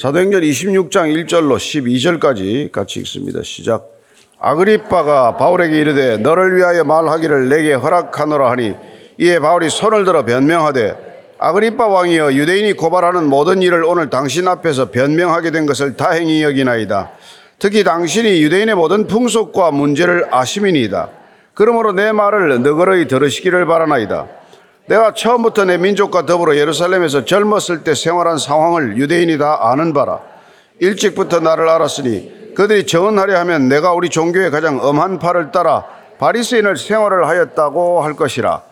사도행전 26장 1절로 12절까지 같이 읽습니다. 시작. 아그리빠가 바울에게 이르되 너를 위하여 말하기를 내게 허락하노라 하니 이에 바울이 손을 들어 변명하되 아그리빠 왕이여 유대인이 고발하는 모든 일을 오늘 당신 앞에서 변명하게 된 것을 다행히 여기나이다. 특히 당신이 유대인의 모든 풍속과 문제를 아심이니이다. 그러므로 내 말을 너그러이 들으시기를 바라나이다. 내가 처음부터 내 민족과 더불어 예루살렘에서 젊었을 때 생활한 상황을 유대인이 다 아는 바라. 일찍부터 나를 알았으니 그들이 정언하려 하면 내가 우리 종교의 가장 엄한 팔을 따라 바리새인을 생활을 하였다고 할 것이라.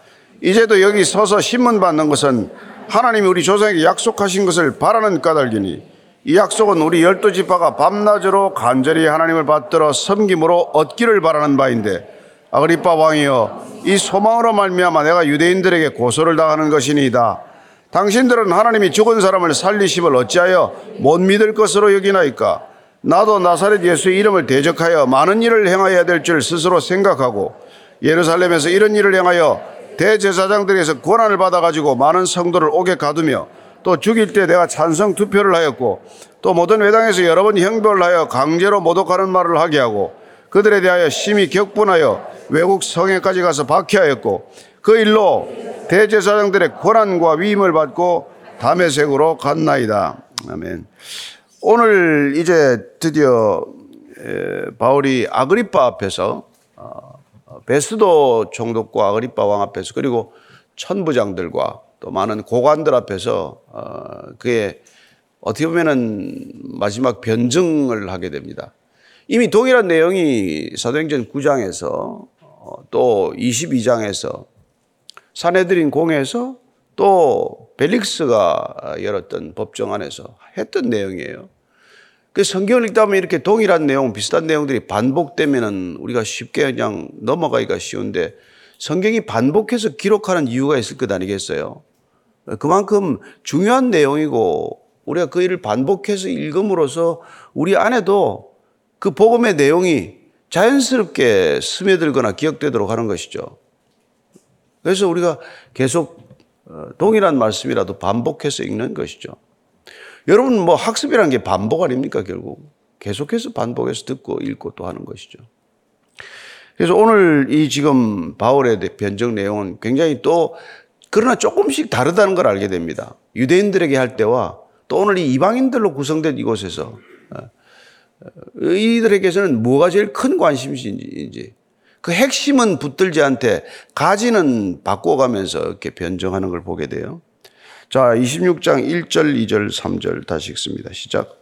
이제도 여기 서서 신문 받는 것은 하나님이 우리 조상에게 약속하신 것을 바라는 까닭이니 이 약속은 우리 열두 지파가 밤낮으로 간절히 하나님을 받들어 섬김으로 얻기를 바라는 바인데 아그리빠 왕이여 이 소망으로 말미암아 내가 유대인들에게 고소를 당하는 것이니이다. 당신들은 하나님이 죽은 사람을 살리심을 어찌하여 못 믿을 것으로 여기나이까? 나도 나사렛 예수의 이름을 대적하여 많은 일을 행하여야 될 줄 스스로 생각하고 예루살렘에서 이런 일을 행하여 대제사장들에서 권한을 받아가지고 많은 성도를 옥에 가두며 또 죽일 때 내가 찬성 투표를 하였고 또 모든 회당에서 여러 번 형벌을 하여 강제로 모독하는 말을 하게 하고 그들에 대하여 심히 격분하여 외국 성에까지 가서 박해하였고 그 일로 대제사장들의 권한과 위임을 받고 담에색으로 갔나이다. 아멘. 오늘 이제 드디어 바울이 아그리파 앞에서 어, 베스도 총독과 아그리파 왕 앞에서 그리고 천부장들과 또 많은 고관들 앞에서 어, 그의 어떻게 보면은 마지막 변증을 하게 됩니다. 이미 동일한 내용이 사도행전 9장에서 어, 또 22장에서 사내들인 공에서 또 벨릭스가 열었던 법정 안에서 했던 내용이에요. 그 성경을 읽다 보면 이렇게 동일한 내용, 비슷한 내용들이 반복되면은 우리가 쉽게 그냥 넘어가기가 쉬운데 성경이 반복해서 기록하는 이유가 있을 것 아니겠어요? 그만큼 중요한 내용이고 우리가 그 일을 반복해서 읽음으로써 우리 안에도 그 복음의 내용이 자연스럽게 스며들거나 기억되도록 하는 것이죠. 그래서 우리가 계속 어, 동일한 말씀이라도 반복해서 읽는 것이죠. 여러분 뭐 학습이라는 게 반복 아닙니까 결국 계속해서 반복해서 듣고 읽고 또 하는 것이죠. 그래서 오늘 이 지금 바울의 변정 내용은 굉장히 또 그러나 조금씩 다르다는 걸 알게 됩니다. 유대인들에게 할 때와 또 오늘 이 이방인들로 구성된 이곳에서 어, 이들에게서는 뭐가 제일 큰 관심인지 그 핵심은 붙들지 않되 가지는 바꿔가면서 이렇게 변정하는 걸 보게 돼요. 자, 26장 1절, 2절, 3절 다시 읽습니다. 시작.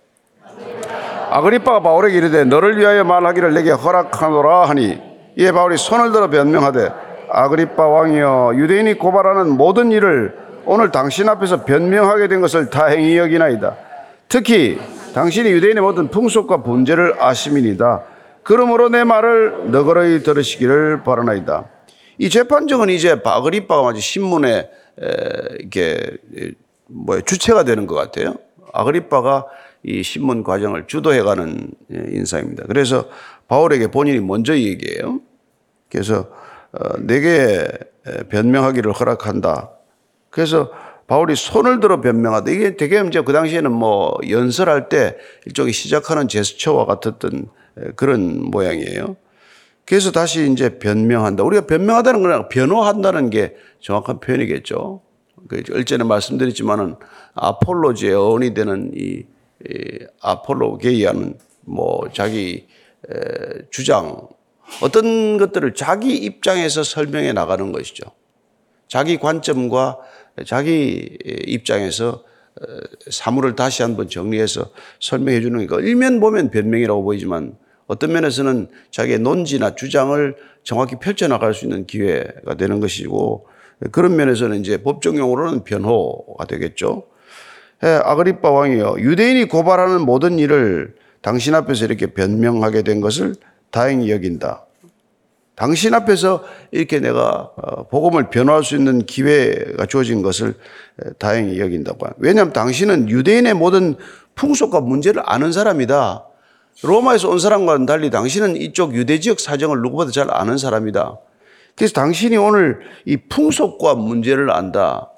아그리빠가 바울에게 이르되 너를 위하여 말하기를 내게 허락하노라 하니 이에 바울이 손을 들어 변명하되 아그리빠 왕이여 유대인이 고발하는 모든 일을 오늘 당신 앞에서 변명하게 된 것을 다행히 여기나이다. 특히 당신이 유대인의 모든 풍속과 본제를 아심이니다. 그러므로 내 말을 너그러이 들으시기를 바라나이다. 이 재판정은 이제 바그리빠가 마치 신문에 이렇게 뭐 주체가 되는 것 같아요. 아그리빠가 이 신문 과정을 주도해가는 인사입니다. 그래서 바울에게 본인이 먼저 얘기해요. 그래서 어, 내게 변명하기를 허락한다. 그래서 바울이 손을 들어 변명하다. 이게 되게 이제 그 당시에는 뭐 연설할 때 일종의 시작하는 제스처와 같았던 그런 모양이에요. 그래서 다시 이제 변명한다. 우리가 변명하다는 건 변호한다는 게 정확한 표현이겠죠. 그 일전에 말씀드렸지만은 아폴로지의 어원이 되는 이, 이 아폴로게이아는 뭐 자기 주장 어떤 것들을 자기 입장에서 설명해 나가는 것이죠. 자기 관점과 자기 입장에서 어, 사물을 다시 한번 정리해서 설명해 주는 거니까 일면 보면 변명이라고 보이지만 어떤 면에서는 자기의 논지나 주장을 정확히 펼쳐나갈 수 있는 기회가 되는 것이고 그런 면에서는 이제 법정 용어로는 변호가 되겠죠. 예, 아그리빠 왕이요. 유대인이 고발하는 모든 일을 당신 앞에서 이렇게 변명하게 된 것을 다행히 여긴다. 당신 앞에서 이렇게 내가 어, 복음을 변화할 수 있는 기회가 주어진 것을 다행히 여긴다고. 왜냐하면 당신은 유대인의 모든 풍속과 문제를 아는 사람이다. 로마에서 온 사람과는 달리 당신은 이쪽 유대 지역 사정을 누구보다 잘 아는 사람이다. 그래서 당신이 오늘 이 풍속과 문제를 안다.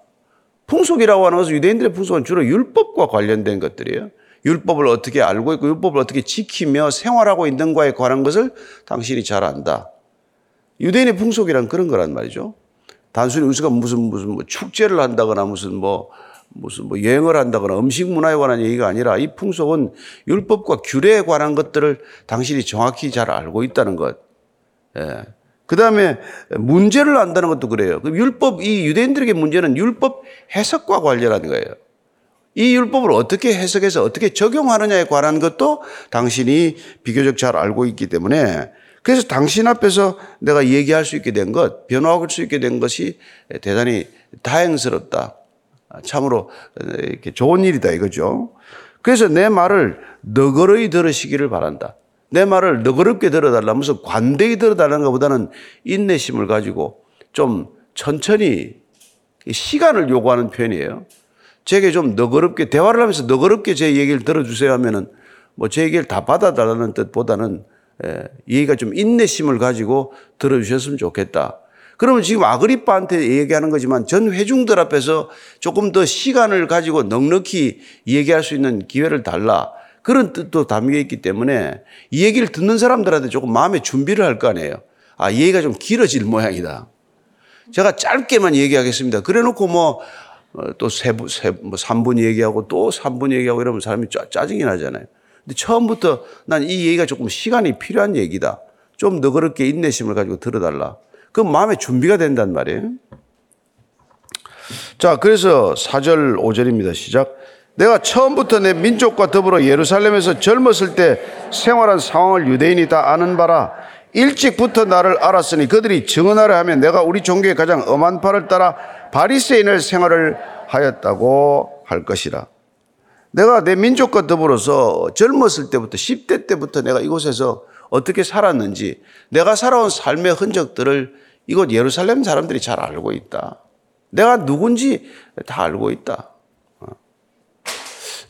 풍속이라고 하는 것은 유대인들의 풍속은 주로 율법과 관련된 것들이에요. 율법을 어떻게 알고 있고 율법을 어떻게 지키며 생활하고 있는가에 관한 것을 당신이 잘 안다. 유대인의 풍속이란 그런 거란 말이죠. 단순히 우리가 무슨 무슨 뭐 축제를 한다거나 무슨 뭐 무슨 뭐 여행을 한다거나 음식 문화에 관한 얘기가 아니라 이 풍속은 율법과 규례에 관한 것들을 당신이 정확히 잘 알고 있다는 것. 예. 그 다음에 문제를 안다는 것도 그래요. 그 율법, 이 유대인들에게 문제는 율법 해석과 관련한 거예요. 이 율법을 어떻게 해석해서 어떻게 적용하느냐에 관한 것도 당신이 비교적 잘 알고 있기 때문에 그래서 당신 앞에서 내가 얘기할 수 있게 된 것, 변화할 수 있게 된 것이 대단히 다행스럽다. 참으로 이렇게 좋은 일이다 이거죠. 그래서 내 말을 너그러이 들으시기를 바란다. 내 말을 너그럽게 들어달라면서 관대히 들어달라는 것보다는 인내심을 가지고 좀 천천히 시간을 요구하는 편이에요. 제게 좀 너그럽게 대화를 하면서 너그럽게 제 얘기를 들어주세요 하면은 뭐 제 얘기를 다 받아달라는 뜻보다는 예, 얘기가 좀 인내심을 가지고 들어주셨으면 좋겠다. 그러면 지금 아그리빠한테 얘기하는 거지만 전 회중들 앞에서 조금 더 시간을 가지고 넉넉히 얘기할 수 있는 기회를 달라. 그런 뜻도 담겨 있기 때문에 이 얘기를 듣는 사람들한테 조금 마음의 준비를 할 거 아니에요. 아, 얘기가 좀 길어질 모양이다. 제가 짧게만 얘기하겠습니다. 그래 놓고 뭐, 어, 또 세, 세, 뭐 3분 얘기하고 또 3분 얘기하고 이러면 사람이 짜, 짜증이 나잖아요. 근데 처음부터 난 이 얘기가 조금 시간이 필요한 얘기다. 좀 너그럽게 인내심을 가지고 들어달라. 그럼 마음의 준비가 된단 말이에요. 자, 그래서 4절, 5절입니다. 시작. 내가 처음부터 내 민족과 더불어 예루살렘에서 젊었을 때 생활한 상황을 유대인이 다 아는 바라. 일찍부터 나를 알았으니 그들이 증언하려 하면 내가 우리 종교의 가장 엄한 팔을 따라 바리새인을 생활을 하였다고 할 것이라. 내가 내 민족과 더불어서 젊었을 때부터 10대 때부터 내가 이곳에서 어떻게 살았는지 내가 살아온 삶의 흔적들을 이곳 예루살렘 사람들이 잘 알고 있다. 내가 누군지 다 알고 있다. 어.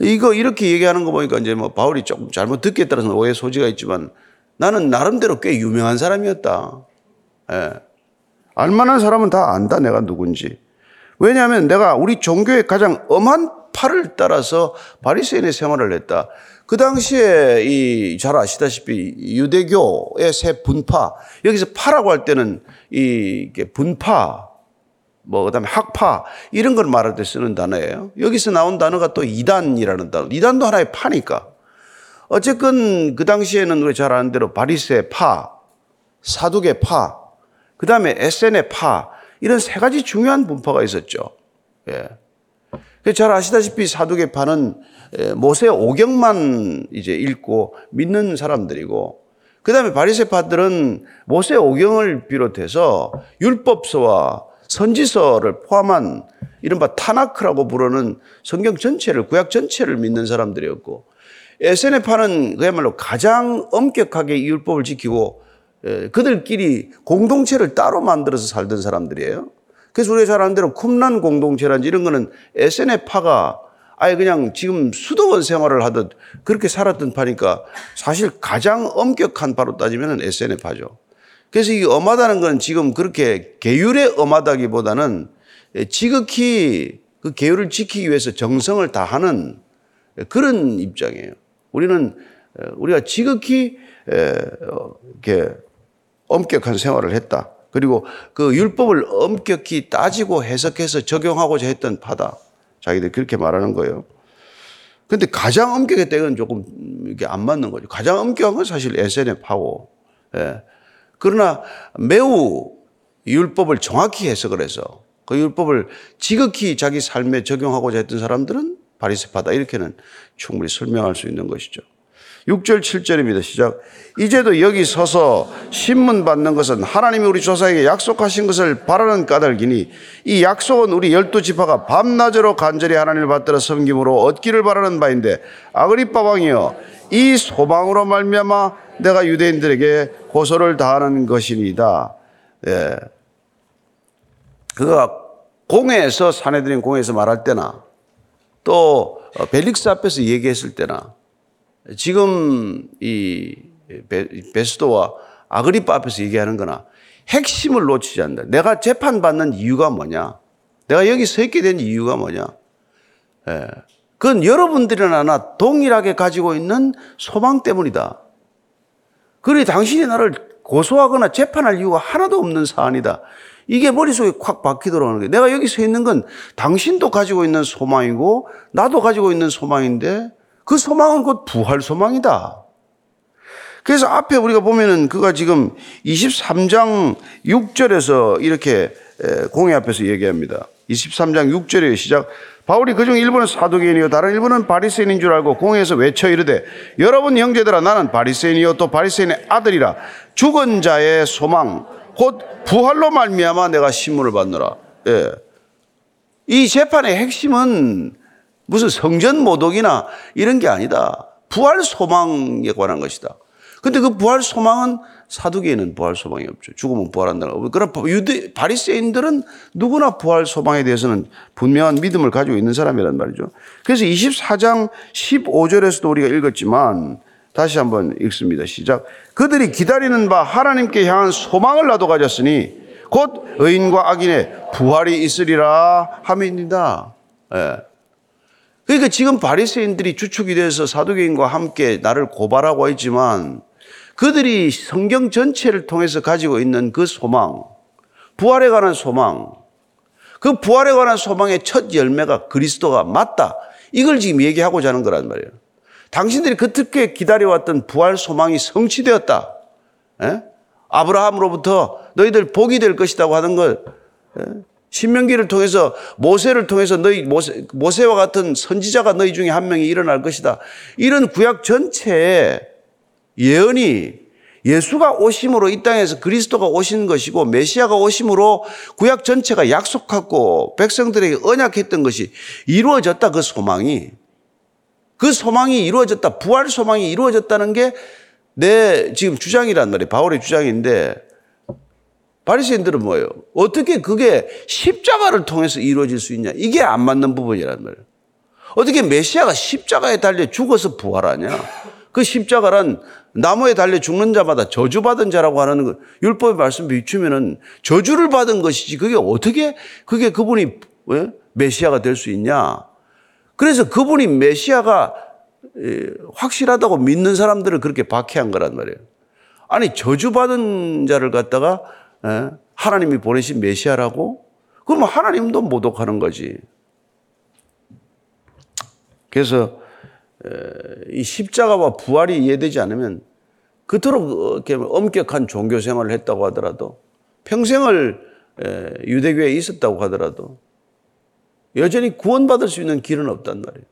이거 이렇게 얘기하는 거 보니까 이제 뭐 바울이 조금 잘못 듣기에 따라서 오해 소지가 있지만 나는 나름대로 꽤 유명한 사람이었다. 예. 알만한 사람은 다 안다 내가 누군지. 왜냐하면 내가 우리 종교의 가장 엄한 팔을 따라서 바리새인의 생활을 했다. 그 당시에 이 잘 아시다시피 유대교의 새 분파 여기서 파라고 할 때는 이 분파 뭐 그다음에 학파 이런 걸 말할 때 쓰는 단어예요. 여기서 나온 단어가 또 이단이라는 단어. 이단도 하나의 파니까. 어쨌건 그 당시에는 우리 잘 아는 대로 바리새 파, 사두개 파, 그다음에 에센의 파 이런 세 가지 중요한 분파가 있었죠. 예. 잘 아시다시피 사두개파는 모세 오경만 이제 읽고 믿는 사람들이고 그 다음에 바리새파들은 모세 오경을 비롯해서 율법서와 선지서를 포함한 이른바 타나크라고 부르는 성경 전체를 구약 전체를 믿는 사람들이었고 에세네파는 그야말로 가장 엄격하게 이 율법을 지키고 그들끼리 공동체를 따로 만들어서 살던 사람들이에요. 그래서 우리가 잘 아는 대로 쿰란 공동체라든지 이런 거는 에세네파가 아예 그냥 지금 수도원 생활을 하듯 그렇게 살았던 파니까 사실 가장 엄격한 파로 따지면 SNF파죠. 그래서 이 엄하다는 건 지금 그렇게 계율의 엄하다기보다는 지극히 그 계율을 지키기 위해서 정성을 다하는 그런 입장이에요. 우리는 우리가 지극히 이렇게 엄격한 생활을 했다. 그리고 그 율법을 엄격히 따지고 해석해서 적용하고자 했던 파다. 자기들 그렇게 말하는 거예요. 근데 가장 엄격했다 이건 조금 이게 안 맞는 거죠. 가장 엄격한 건 사실 SNF하고. 예. 그러나 매우 율법을 정확히 해석을 해서 그 율법을 지극히 자기 삶에 적용하고자 했던 사람들은 바리세파다 이렇게는 충분히 설명할 수 있는 것이죠. 6절 7절입니다. 시작. 이제도 여기 서서 신문 받는 것은 하나님이 우리 조상에게 약속하신 것을 바라는 까닭이니 이 약속은 우리 열두 지파가 밤낮으로 간절히 하나님을 받들어 섬김으로 얻기를 바라는 바인데 아그리빠 왕이여 이 소망으로 말미암아 내가 유대인들에게 고소를 다하는 것이니다. 예. 그가 공회에서 사내들인 공회에서 말할 때나 또 벨릭스 앞에서 얘기했을 때나 지금 이 베스도와 아그리파 앞에서 얘기하는 거나 핵심을 놓치지 않는다. 내가 재판받는 이유가 뭐냐? 내가 여기 서 있게 된 이유가 뭐냐? 예. 그건 여러분들이나 나 동일하게 가지고 있는 소망 때문이다. 그래 당신이 나를 고소하거나 재판할 이유가 하나도 없는 사안이다. 이게 머릿속에 콱 박히도록 하는 거예요. 내가 여기 서 있는 건 당신도 가지고 있는 소망이고 나도 가지고 있는 소망인데 그 소망은 곧 부활 소망이다. 그래서 앞에 우리가 보면은 그가 지금 23장 6절에서 이렇게 공회 앞에서 얘기합니다. 23장 6절에 시작. 바울이 그중 일부는 사두개인이요 다른 일부는 바리새인인 줄 알고 공회에서 외쳐 이르되 여러분 형제들아 나는 바리새인이요 또 바리새인의 아들이라 죽은 자의 소망 곧 부활로 말미암아 내가 신문을 받노라. 예. 이 재판의 핵심은 무슨 성전 모독이나 이런 게 아니다. 부활 소망에 관한 것이다. 근데 그 부활 소망은 사두개에는 부활 소망이 없죠. 죽으면 부활한다는 그런 유대 바리새인들은 누구나 부활 소망에 대해서는 분명한 믿음을 가지고 있는 사람이란 말이죠. 그래서 24장 15절에서도 우리가 읽었지만 다시 한번 읽습니다. 시작. 그들이 기다리는 바 하나님께 향한 소망을 나도 가졌으니 곧 의인과 악인의 부활이 있으리라 함입니다. 예. 그러니까 지금 바리새인들이 주축이 돼서 사두개인과 함께 나를 고발하고 있지만 그들이 성경 전체를 통해서 가지고 있는 그 소망, 부활에 관한 소망, 그 부활에 관한 소망의 첫 열매가 그리스도가 맞다. 이걸 지금 얘기하고자 하는 거란 말이에요. 당신들이 그특게 기다려왔던 부활 소망이 성취되었다. 에? 예? 아브라함으로부터 너희들 복이 될 것이라고 하는 걸 에? 예? 신명기를 통해서 모세를 통해서 너희 모세, 모세 와 같은 선지자가 너희 중에 한 명이 일어날 것이다. 이런 구약 전체에 예언이 예수가 오심으로 이 땅에서 그리스도가 오신 것이고 메시아가 오심으로 구약 전체가 약속하고 백성들에게 언약했던 것이 이루어졌다 그 소망이 그 소망이 이루어졌다 부활 소망이 이루어졌다는 게 내 지금 주장이란 말이에요 바울의 주장인데 바리새인들은 뭐예요? 어떻게 그게 십자가를 통해서 이루어질 수 있냐? 이게 안 맞는 부분이란 말이에요. 어떻게 메시아가 십자가에 달려 죽어서 부활하냐? 그 십자가란 나무에 달려 죽는 자마다 저주받은 자라고 하는 그 율법의 말씀 비추면은 저주를 받은 것이지 그게 어떻게 그게 그분이 왜? 메시아가 될 수 있냐? 그래서 그분이 메시아가 확실하다고 믿는 사람들을 그렇게 박해한 거란 말이에요. 아니 저주받은 자를 갖다가 하나님이 보내신 메시아라고? 그러면 하나님도 모독하는 거지. 그래서 이 십자가와 부활이 이해되지 않으면 그토록 엄격한 종교 생활을 했다고 하더라도 평생을 유대교에 있었다고 하더라도 여전히 구원받을 수 있는 길은 없단 말이에요.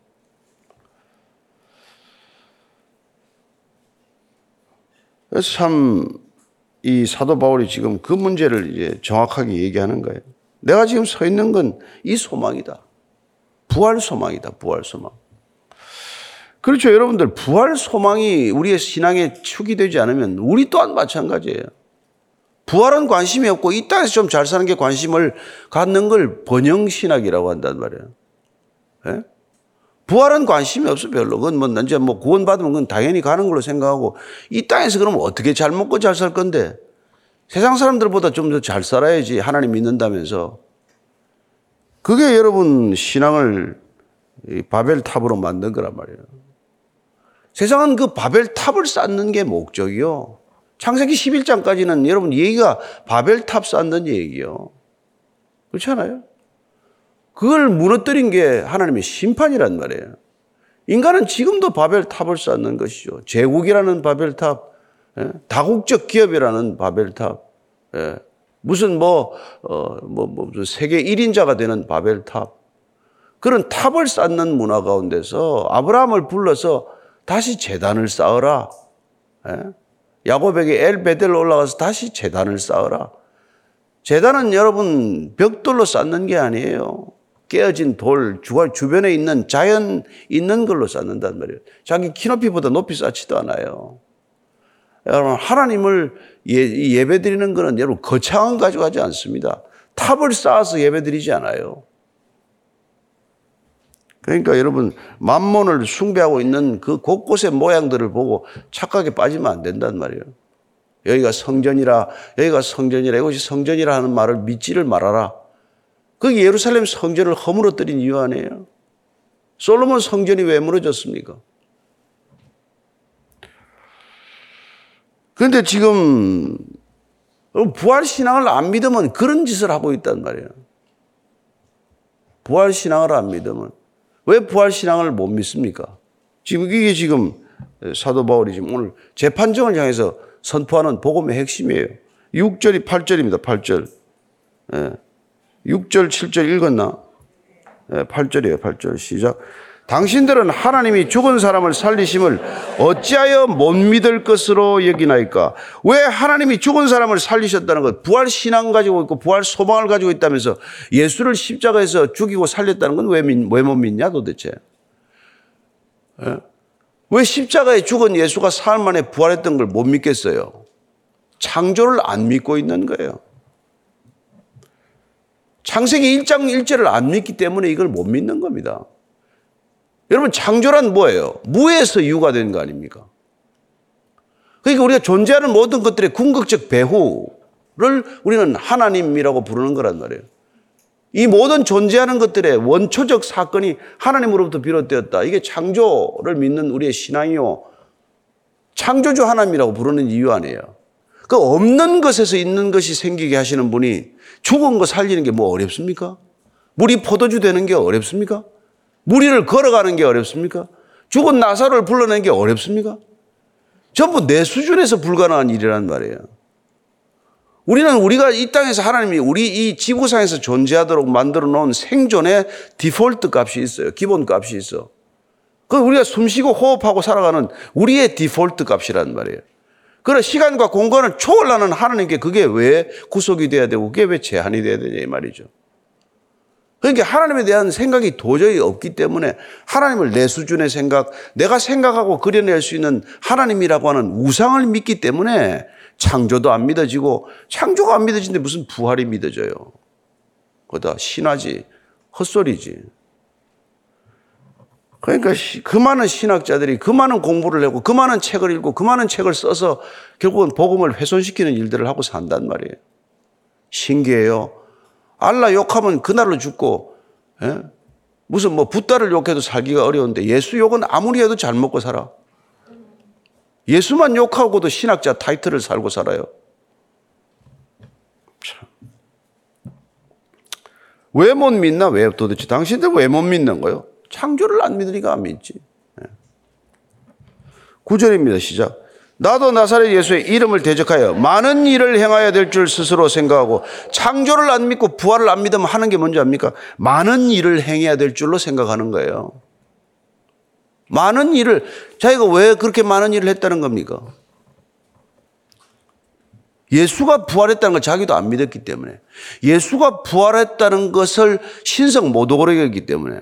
참, 이 사도 바울이 지금 그 문제를 이제 정확하게 얘기하는 거예요. 내가 지금 서 있는 건 이 소망이다. 부활 소망이다. 부활 소망. 그렇죠. 여러분들, 부활 소망이 우리의 신앙의 축이 되지 않으면 우리 또한 마찬가지예요. 부활은 관심이 없고 이 땅에서 좀 잘 사는 게 관심을 갖는 걸 번영신학이라고 한단 말이에요. 예? 부활은 관심이 없어 별로. 그건 뭐 이제 뭐 구원받으면 그건 당연히 가는 걸로 생각하고 이 땅에서 그러면 어떻게 잘 먹고 잘 살 건데 세상 사람들보다 좀 더 잘 살아야지 하나님 믿는다면서 그게 여러분 신앙을 바벨 탑으로 만든 거란 말이에요. 세상은 그 바벨 탑을 쌓는 게 목적이요. 창세기 11장까지는 여러분 얘기가 바벨 탑 쌓는 얘기요. 그렇지 않아요? 그걸 무너뜨린 게 하나님의 심판이란 말이에요. 인간은 지금도 바벨 탑을 쌓는 것이죠. 제국이라는 바벨 탑, 예? 다국적 기업이라는 바벨 탑, 예? 무슨 뭐, 어, 뭐, 뭐, 세계 1인자가 되는 바벨 탑. 그런 탑을 쌓는 문화 가운데서 아브라함을 불러서 다시 제단을 쌓으라. 예? 야곱에게 엘 벧엘 올라가서 다시 제단을 쌓으라. 제단은 여러분 벽돌로 쌓는 게 아니에요. 깨어진 돌, 주변에 있는 자연 있는 걸로 쌓는단 말이에요. 자기 키 높이보다 높이 쌓지도 않아요. 여러분, 하나님을 예, 배 드리는 것은 여러분 거창한 가지고 하지 않습니다. 탑을 쌓아서 예배 드리지 않아요. 그러니까 여러분 만몬을 숭배하고 있는 그 곳곳의 모양들을 보고 착각에 빠지면 안 된단 말이에요. 여기가 성전이라 여기가 성전이라 이것이 성전이라 하는 말을 믿지를 말아라. 그 예루살렘 성전을 허물어뜨린 이유 아니에요. 솔로몬 성전이 왜 무너졌습니까? 그런데 지금 부활 신앙을 안 믿으면 그런 짓을 하고 있단 말이에요. 부활 신앙을 안 믿으면 왜 부활 신앙을 못 믿습니까? 지금 이게 지금 사도 바울이 지금 오늘 재판정을 향해서 선포하는 복음의 핵심이에요. 6절이 8절입니다. 8절. 예. 6절, 7절 읽었나? 예, 8절이에요. 8절. 시작. 당신들은 하나님이 죽은 사람을 살리심을 어찌하여 못 믿을 것으로 여기나이까? 왜 하나님이 죽은 사람을 살리셨다는 것, 부활 신앙 가지고 있고 부활 소망을 가지고 있다면서 예수를 십자가에서 죽이고 살렸다는 건 왜 못 믿냐 도대체? 예? 왜 십자가에 죽은 예수가 사흘 만에 부활했던 걸 못 믿겠어요? 창조를 안 믿고 있는 거예요. 창세기 1장 1절을 안 믿기 때문에 이걸 못 믿는 겁니다. 여러분, 창조란 뭐예요? 무에서 유가 된 거 아닙니까? 그러니까 우리가 존재하는 모든 것들의 궁극적 배후를 우리는 하나님이라고 부르는 거란 말이에요. 이 모든 존재하는 것들의 원초적 사건이 하나님으로부터 비롯되었다. 이게 창조를 믿는 우리의 신앙이요. 창조주 하나님이라고 부르는 이유 아니에요. 그 없는 것에서 있는 것이 생기게 하시는 분이 죽은 거 살리는 게 뭐 어렵습니까? 물이 포도주 되는 게 어렵습니까? 무리를 걸어가는 게 어렵습니까? 죽은 나사로를 불러내는 게 어렵습니까? 전부 내 수준에서 불가능한 일이란 말이에요. 우리는 우리가 이 땅에서 하나님이 우리 이 지구상에서 존재하도록 만들어 놓은 생존의 디폴트 값이 있어요. 기본 값이 있어. 그 우리가 숨 쉬고 호흡하고 살아가는 우리의 디폴트 값이란 말이에요. 그런 시간과 공간을 초월하는 하나님께 그게 왜 구속이 돼야 되고 그게 왜 제한이 돼야 되냐 이 말이죠. 그러니까 하나님에 대한 생각이 도저히 없기 때문에 하나님을 내 수준의 생각, 내가 생각하고 그려낼 수 있는 하나님이라고 하는 우상을 믿기 때문에 창조도 안 믿어지고 창조가 안 믿어지는데 무슨 부활이 믿어져요. 그다 신화지, 헛소리지. 그러니까 그 많은 신학자들이 그 많은 공부를 하고 그 많은 책을 읽고 그 많은 책을 써서 결국은 복음을 훼손시키는 일들을 하고 산단 말이에요. 신기해요. 알라 욕하면 그날로 죽고, 예? 무슨 뭐 붓다를 욕해도 살기가 어려운데 예수 욕은 아무리 해도 잘 먹고 살아. 예수만 욕하고도 신학자 타이틀을 살고 살아요. 왜못 믿나? 왜 도대체 당신들 왜 못 믿는 거요? 창조를 안 믿으니까 안 믿지. 9절입니다. 시작. 나도 나사렛 예수의 이름을 대적하여 많은 일을 행해야 될 줄 스스로 생각하고 창조를 안 믿고 부활을 안 믿으면 하는 게 뭔지 압니까? 많은 일을 행해야 될 줄로 생각하는 거예요. 많은 일을 자기가 왜 그렇게 많은 일을 했다는 겁니까? 예수가 부활했다는 걸 자기도 안 믿었기 때문에 예수가 부활했다는 것을 신성 모독으로 여겼기 때문에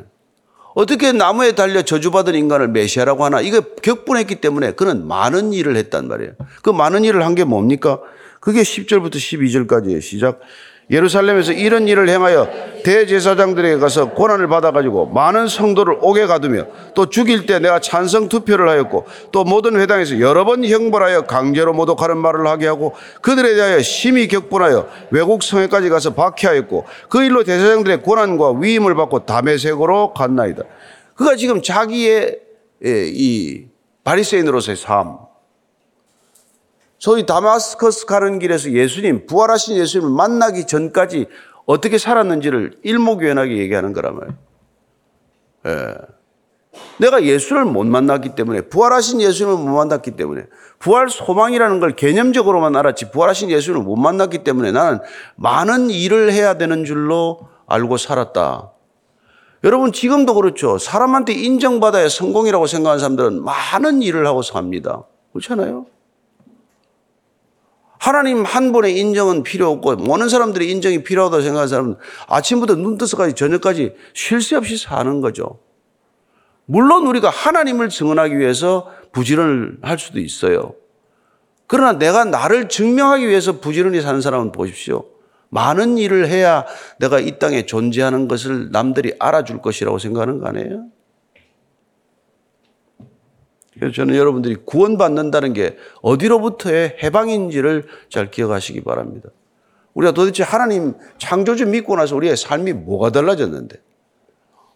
어떻게 나무에 달려 저주받은 인간을 메시아라고 하나? 이거 격분했기 때문에 그는 많은 일을 했단 말이에요. 그 많은 일을 한 게 뭡니까? 그게 10절부터 12절까지예요. 시작. 예루살렘에서 이런 일을 행하여 대제사장들에게 가서 고난을 받아가지고 많은 성도를 옥에 가두며 또 죽일 때 내가 찬성 투표를 하였고 또 모든 회당에서 여러 번 형벌하여 강제로 모독하는 말을 하게 하고 그들에 대하여 심히 격분하여 외국 성에까지 가서 박해하였고 그 일로 대제사장들의 고난과 위임을 받고 담에색으로 갔나이다. 그가 지금 자기의 예, 이 바리새인으로서의 삶, 소위 다마스커스 가는 길에서 예수님, 부활하신 예수님을 만나기 전까지 어떻게 살았는지를 일목요연하게 얘기하는 거란 말이에요. 예. 내가 예수를 못 만났기 때문에, 부활하신 예수님을 못 만났기 때문에, 부활 소망이라는 걸 개념적으로만 알았지, 부활하신 예수님을 못 만났기 때문에 나는 많은 일을 해야 되는 줄로 알고 살았다. 여러분, 지금도 그렇죠. 사람한테 인정받아야 성공이라고 생각하는 사람들은 많은 일을 하고 삽니다. 그렇잖아요? 하나님 한 분의 인정은 필요 없고 모든 사람들의 인정이 필요하다고 생각하는 사람은 아침부터 눈 뜨서까지 저녁까지 쉴 새 없이 사는 거죠. 물론 우리가 하나님을 증언하기 위해서 부지런을 할 수도 있어요. 그러나 내가 나를 증명하기 위해서 부지런히 사는 사람은 보십시오. 많은 일을 해야 내가 이 땅에 존재하는 것을 남들이 알아줄 것이라고 생각하는 거 아니에요? 그래서 저는 여러분들이 구원받는다는 게 어디로부터의 해방인지를 잘 기억하시기 바랍니다. 우리가 도대체 하나님 창조주 믿고 나서 우리의 삶이 뭐가 달라졌는데?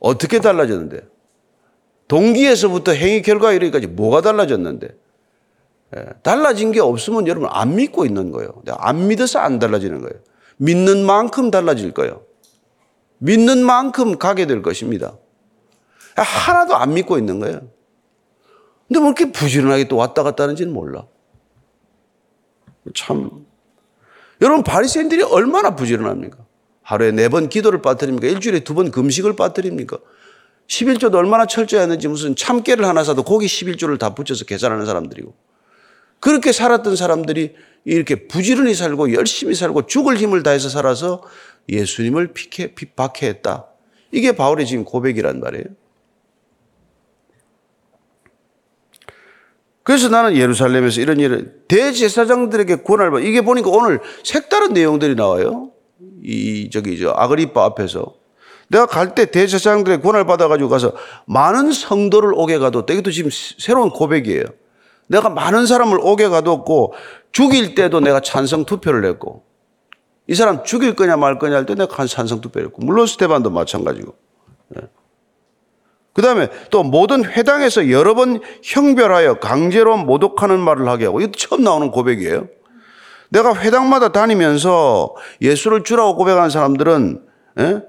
어떻게 달라졌는데? 동기에서부터 행위 결과 이르기까지 뭐가 달라졌는데? 예, 달라진 게 없으면 여러분 안 믿고 있는 거예요. 안 믿어서 안 달라지는 거예요. 믿는 만큼 달라질 거예요. 믿는 만큼 가게 될 것입니다. 하나도 안 믿고 있는 거예요. 근데 뭐 이렇게 부지런하게 또 왔다 갔다 하는지는 몰라. 참. 여러분, 바리새인들이 얼마나 부지런합니까? 하루에 네 번 기도를 빠뜨립니까? 일주일에 두 번 금식을 빠뜨립니까? 11조도 얼마나 철저했는지 무슨 참깨를 하나 사도 고기 11조를 다 붙여서 계산하는 사람들이고. 그렇게 살았던 사람들이 이렇게 부지런히 살고 열심히 살고 죽을 힘을 다해서 살아서 예수님을 피해, 박해 했다. 이게 바울의 지금 고백이란 말이에요. 그래서 나는 예루살렘에서 이런 일을 대제사장들에게 권한을 받 이게 보니까 오늘 색다른 내용들이 나와요. 이 저기 저 아그리파 앞에서 내가 갈 때 대제사장들의 권한을 받아가지고 가서 많은 성도를 오게 가도 이것도 지금 새로운 고백이에요. 내가 많은 사람을 오게 가뒀고 죽일 때도 내가 찬성 투표를 했고 이 사람 죽일 거냐 말 거냐 할 때 내가 찬성 투표를 했고 물론 스테반도 마찬가지고 그 다음에 또 모든 회당에서 여러 번 형별하여 강제로 모독하는 말을 하게 하고 이것도 처음 나오는 고백이에요. 내가 회당마다 다니면서 예수를 주라고 고백하는 사람들은 예?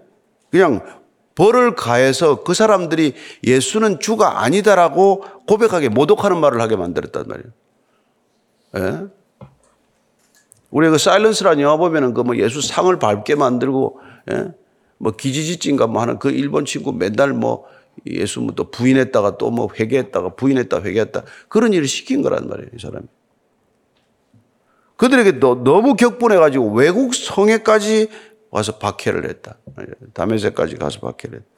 그냥 벌을 가해서 그 사람들이 예수는 주가 아니다라고 고백하게 모독하는 말을 하게 만들었단 말이에요. 예? 우리 그 사일런스라는 영화 보면은 그 뭐 예수 상을 밟게 만들고 예? 뭐 기지지진가 뭐 하는 그 일본 친구 맨날 뭐 예수 뭐또 부인했다가 또 뭐 회개했다가 부인했다 회개했다 그런 일을 시킨 거란 말이에요 이 사람이. 그들에게 너무 격분해가지고 외국 성에까지 와서 박해를 했다. 다메섹까지 가서 박해를 했다.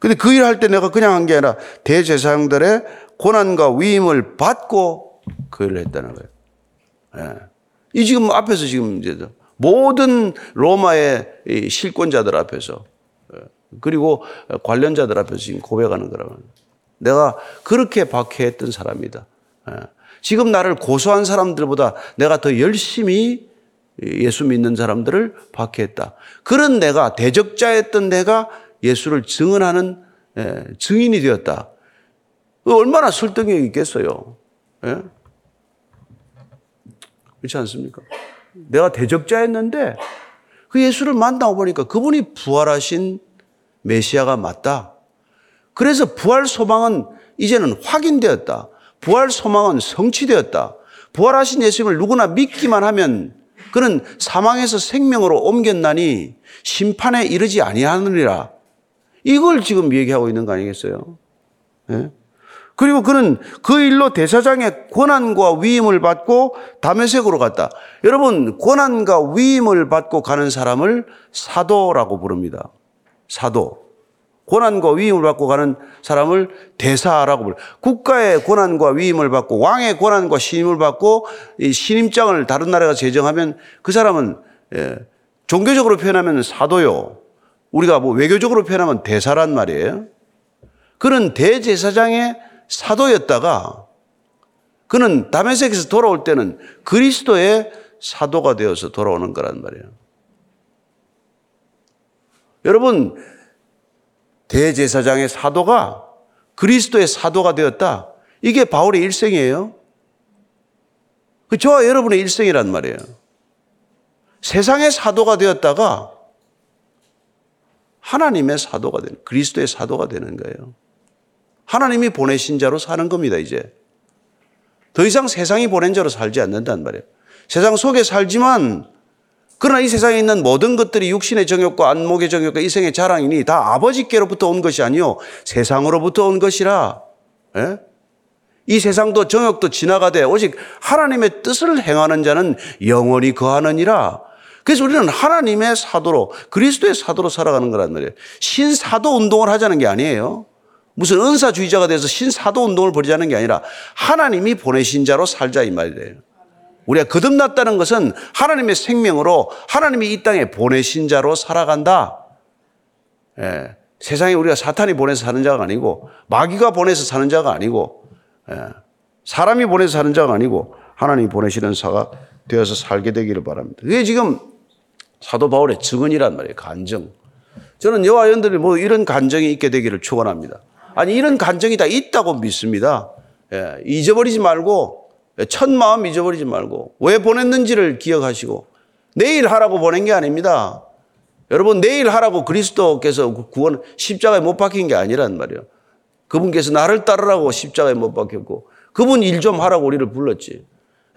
근데 그 일 할 때 내가 그냥 한 게 아니라 대제사장들의 고난과 위임을 받고 그 일을 했다는 거예요. 예. 이 지금 앞에서 지금 이제 모든 로마의 실권자들 앞에서 그리고 관련자들 앞에서 지금 고백하는 거라면 내가 그렇게 박해했던 사람이다. 예. 지금 나를 고소한 사람들보다 내가 더 열심히 예수 믿는 사람들을 박해했다. 그런 내가 대적자였던 내가 예수를 증언하는 예, 증인이 되었다. 얼마나 설득력이 있겠어요. 예? 그렇지 않습니까? 내가 대적자였는데 그 예수를 만나고 보니까 그분이 부활하신 메시아가 맞다. 그래서 부활 소망은 이제는 확인되었다. 부활 소망은 성취되었다. 부활하신 예수님을 누구나 믿기만 하면 그는 사망에서 생명으로 옮겼나니 심판에 이르지 아니하느니라. 이걸 지금 얘기하고 있는 거 아니겠어요? 네? 그리고 그는 그 일로 대사장의 권한과 위임을 받고 담에색으로 갔다. 여러분, 권한과 위임을 받고 가는 사람을 사도라고 부릅니다. 사도. 권한과 위임을 받고 가는 사람을 대사라고 불러. 국가의 권한과 위임을 받고 왕의 권한과 신임을 받고 이 신임장을 다른 나라가 제정하면 그 사람은 예, 종교적으로 표현하면 사도요. 우리가 뭐 외교적으로 표현하면 대사란 말이에요. 그는 대제사장의 사도였다가 그는 다메섹에서 돌아올 때는 그리스도의 사도가 되어서 돌아오는 거란 말이에요. 여러분, 대제사장의 사도가 그리스도의 사도가 되었다. 이게 바울의 일생이에요. 그 저와 여러분의 일생이란 말이에요. 세상의 사도가 되었다가 하나님의 사도가 되는, 그리스도의 사도가 되는 거예요. 하나님이 보내신 자로 사는 겁니다, 이제. 더 이상 세상이 보낸 자로 살지 않는단 말이에요. 세상 속에 살지만 그러나 이 세상에 있는 모든 것들이 육신의 정욕과 안목의 정욕과 이생의 자랑이니 다 아버지께로부터 온 것이 아니요 세상으로부터 온 것이라. 예? 이 세상도 정욕도 지나가되 오직 하나님의 뜻을 행하는 자는 영원히 거하느니라. 그래서 우리는 하나님의 사도로 그리스도의 사도로 살아가는 거란 말이에요. 신사도 운동을 하자는 게 아니에요. 무슨 은사주의자가 돼서 신사도 운동을 벌이자는 게 아니라 하나님이 보내신 자로 살자 이 말이에요. 우리가 거듭났다는 것은 하나님의 생명으로 하나님이 이 땅에 보내신 자로 살아간다. 예, 세상에 우리가 사탄이 보내서 사는 자가 아니고 마귀가 보내서 사는 자가 아니고 예, 사람이 보내서 사는 자가 아니고 하나님이 보내시는 사가 되어서 살게 되기를 바랍니다. 그게 지금 사도 바울의 증언이란 말이에요. 간증. 저는 여와 연들이 뭐 이런 간증이 있게 되기를 축원합니다. 아니 이런 간정이 다 있다고 믿습니다. 예, 잊어버리지 말고 첫 마음 잊어버리지 말고 왜 보냈는지를 기억하시고 내일 하라고 보낸 게 아닙니다. 여러분 내일 하라고 그리스도께서 구원 십자가에 못 박힌 게 아니란 말이에요. 그분께서 나를 따르라고 십자가에 못 박혔고 그분 일 좀 하라고 우리를 불렀지.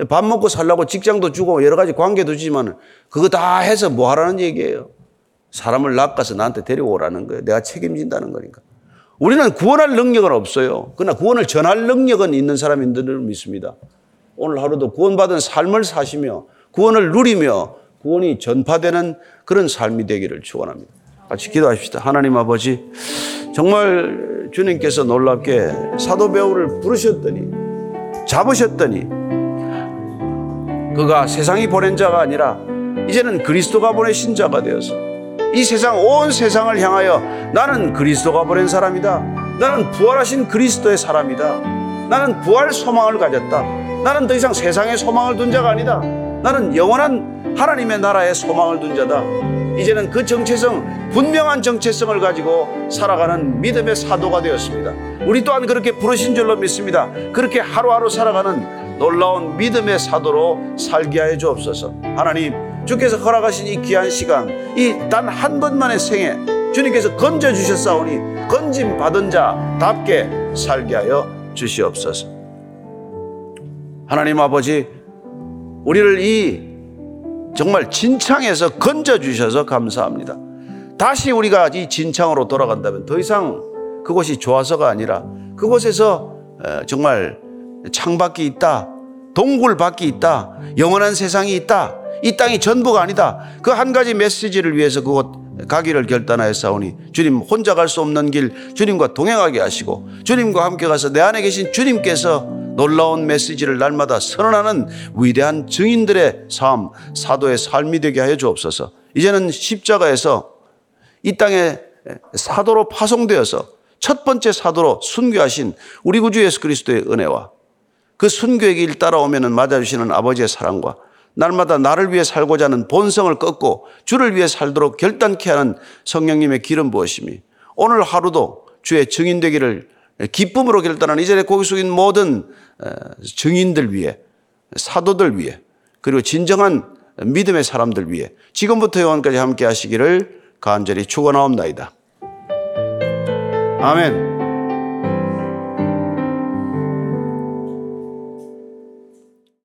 밥 먹고 살라고 직장도 주고 여러 가지 관계도 주지만 그거 다 해서 뭐 하라는 얘기예요. 사람을 낚아서 나한테 데려오라는 거예요. 내가 책임진다는 거니까. 우리는 구원할 능력은 없어요. 그러나 구원을 전할 능력은 있는 사람인 줄 믿습니다. 오늘 하루도 구원받은 삶을 사시며 구원을 누리며 구원이 전파되는 그런 삶이 되기를 축원합니다. 같이 기도하십시다. 하나님 아버지 정말 주님께서 놀랍게 사도 배우를 부르셨더니 잡으셨더니 그가 세상이 보낸 자가 아니라 이제는 그리스도가 보내신 자가 되어서 이 세상 온 세상을 향하여 나는 그리스도가 보낸 사람이다. 나는 부활하신 그리스도의 사람이다. 나는 부활 소망을 가졌다. 나는 더 이상 세상에 소망을 둔 자가 아니다. 나는 영원한 하나님의 나라에 소망을 둔 자다. 이제는 그 정체성, 분명한 정체성을 가지고 살아가는 믿음의 사도가 되었습니다. 우리 또한 그렇게 부르신 줄로 믿습니다. 그렇게 하루하루 살아가는 놀라운 믿음의 사도로 살게 하여 주옵소서. 하나님, 주께서 허락하신 이 귀한 시간, 이 단 한 번만의 생에 주님께서 건져 주셨사오니 건짐 받은 자답게 살게 하여 주시옵소서. 하나님 아버지, 우리를 이 정말 진창에서 건져 주셔서 감사합니다. 다시 우리가 이 진창으로 돌아간다면 더 이상 그곳이 좋아서가 아니라 그곳에서 어, 정말 창밖이 있다. 동굴밖이 있다. 영원한 세상이 있다. 이 땅이 전부가 아니다. 그 한 가지 메시지를 위해서 그곳 가기를 결단하였사오니 주님 혼자 갈 수 없는 길 주님과 동행하게 하시고 주님과 함께 가서 내 안에 계신 주님께서 놀라운 메시지를 날마다 선언하는 위대한 증인들의 삶, 사도의 삶이 되게 하여 주옵소서. 이제는 십자가에서 이 땅에 사도로 파송되어서 첫 번째 사도로 순교하신 우리 구주 예수 그리스도의 은혜와 그 순교의 길 따라오면은 맞아주시는 아버지의 사랑과 날마다 나를 위해 살고자 하는 본성을 꺾고 주를 위해 살도록 결단케 하는 성령님의 기름 부으심이 오늘 하루도 주의 증인 되기를 기쁨으로 결단하는 이전에 고기 숙인 모든 어, 증인들 위해 사도들 위해 그리고 진정한 믿음의 사람들 위해 지금부터 영원까지 함께 하시기를 간절히 축원하옵나이다. 아멘.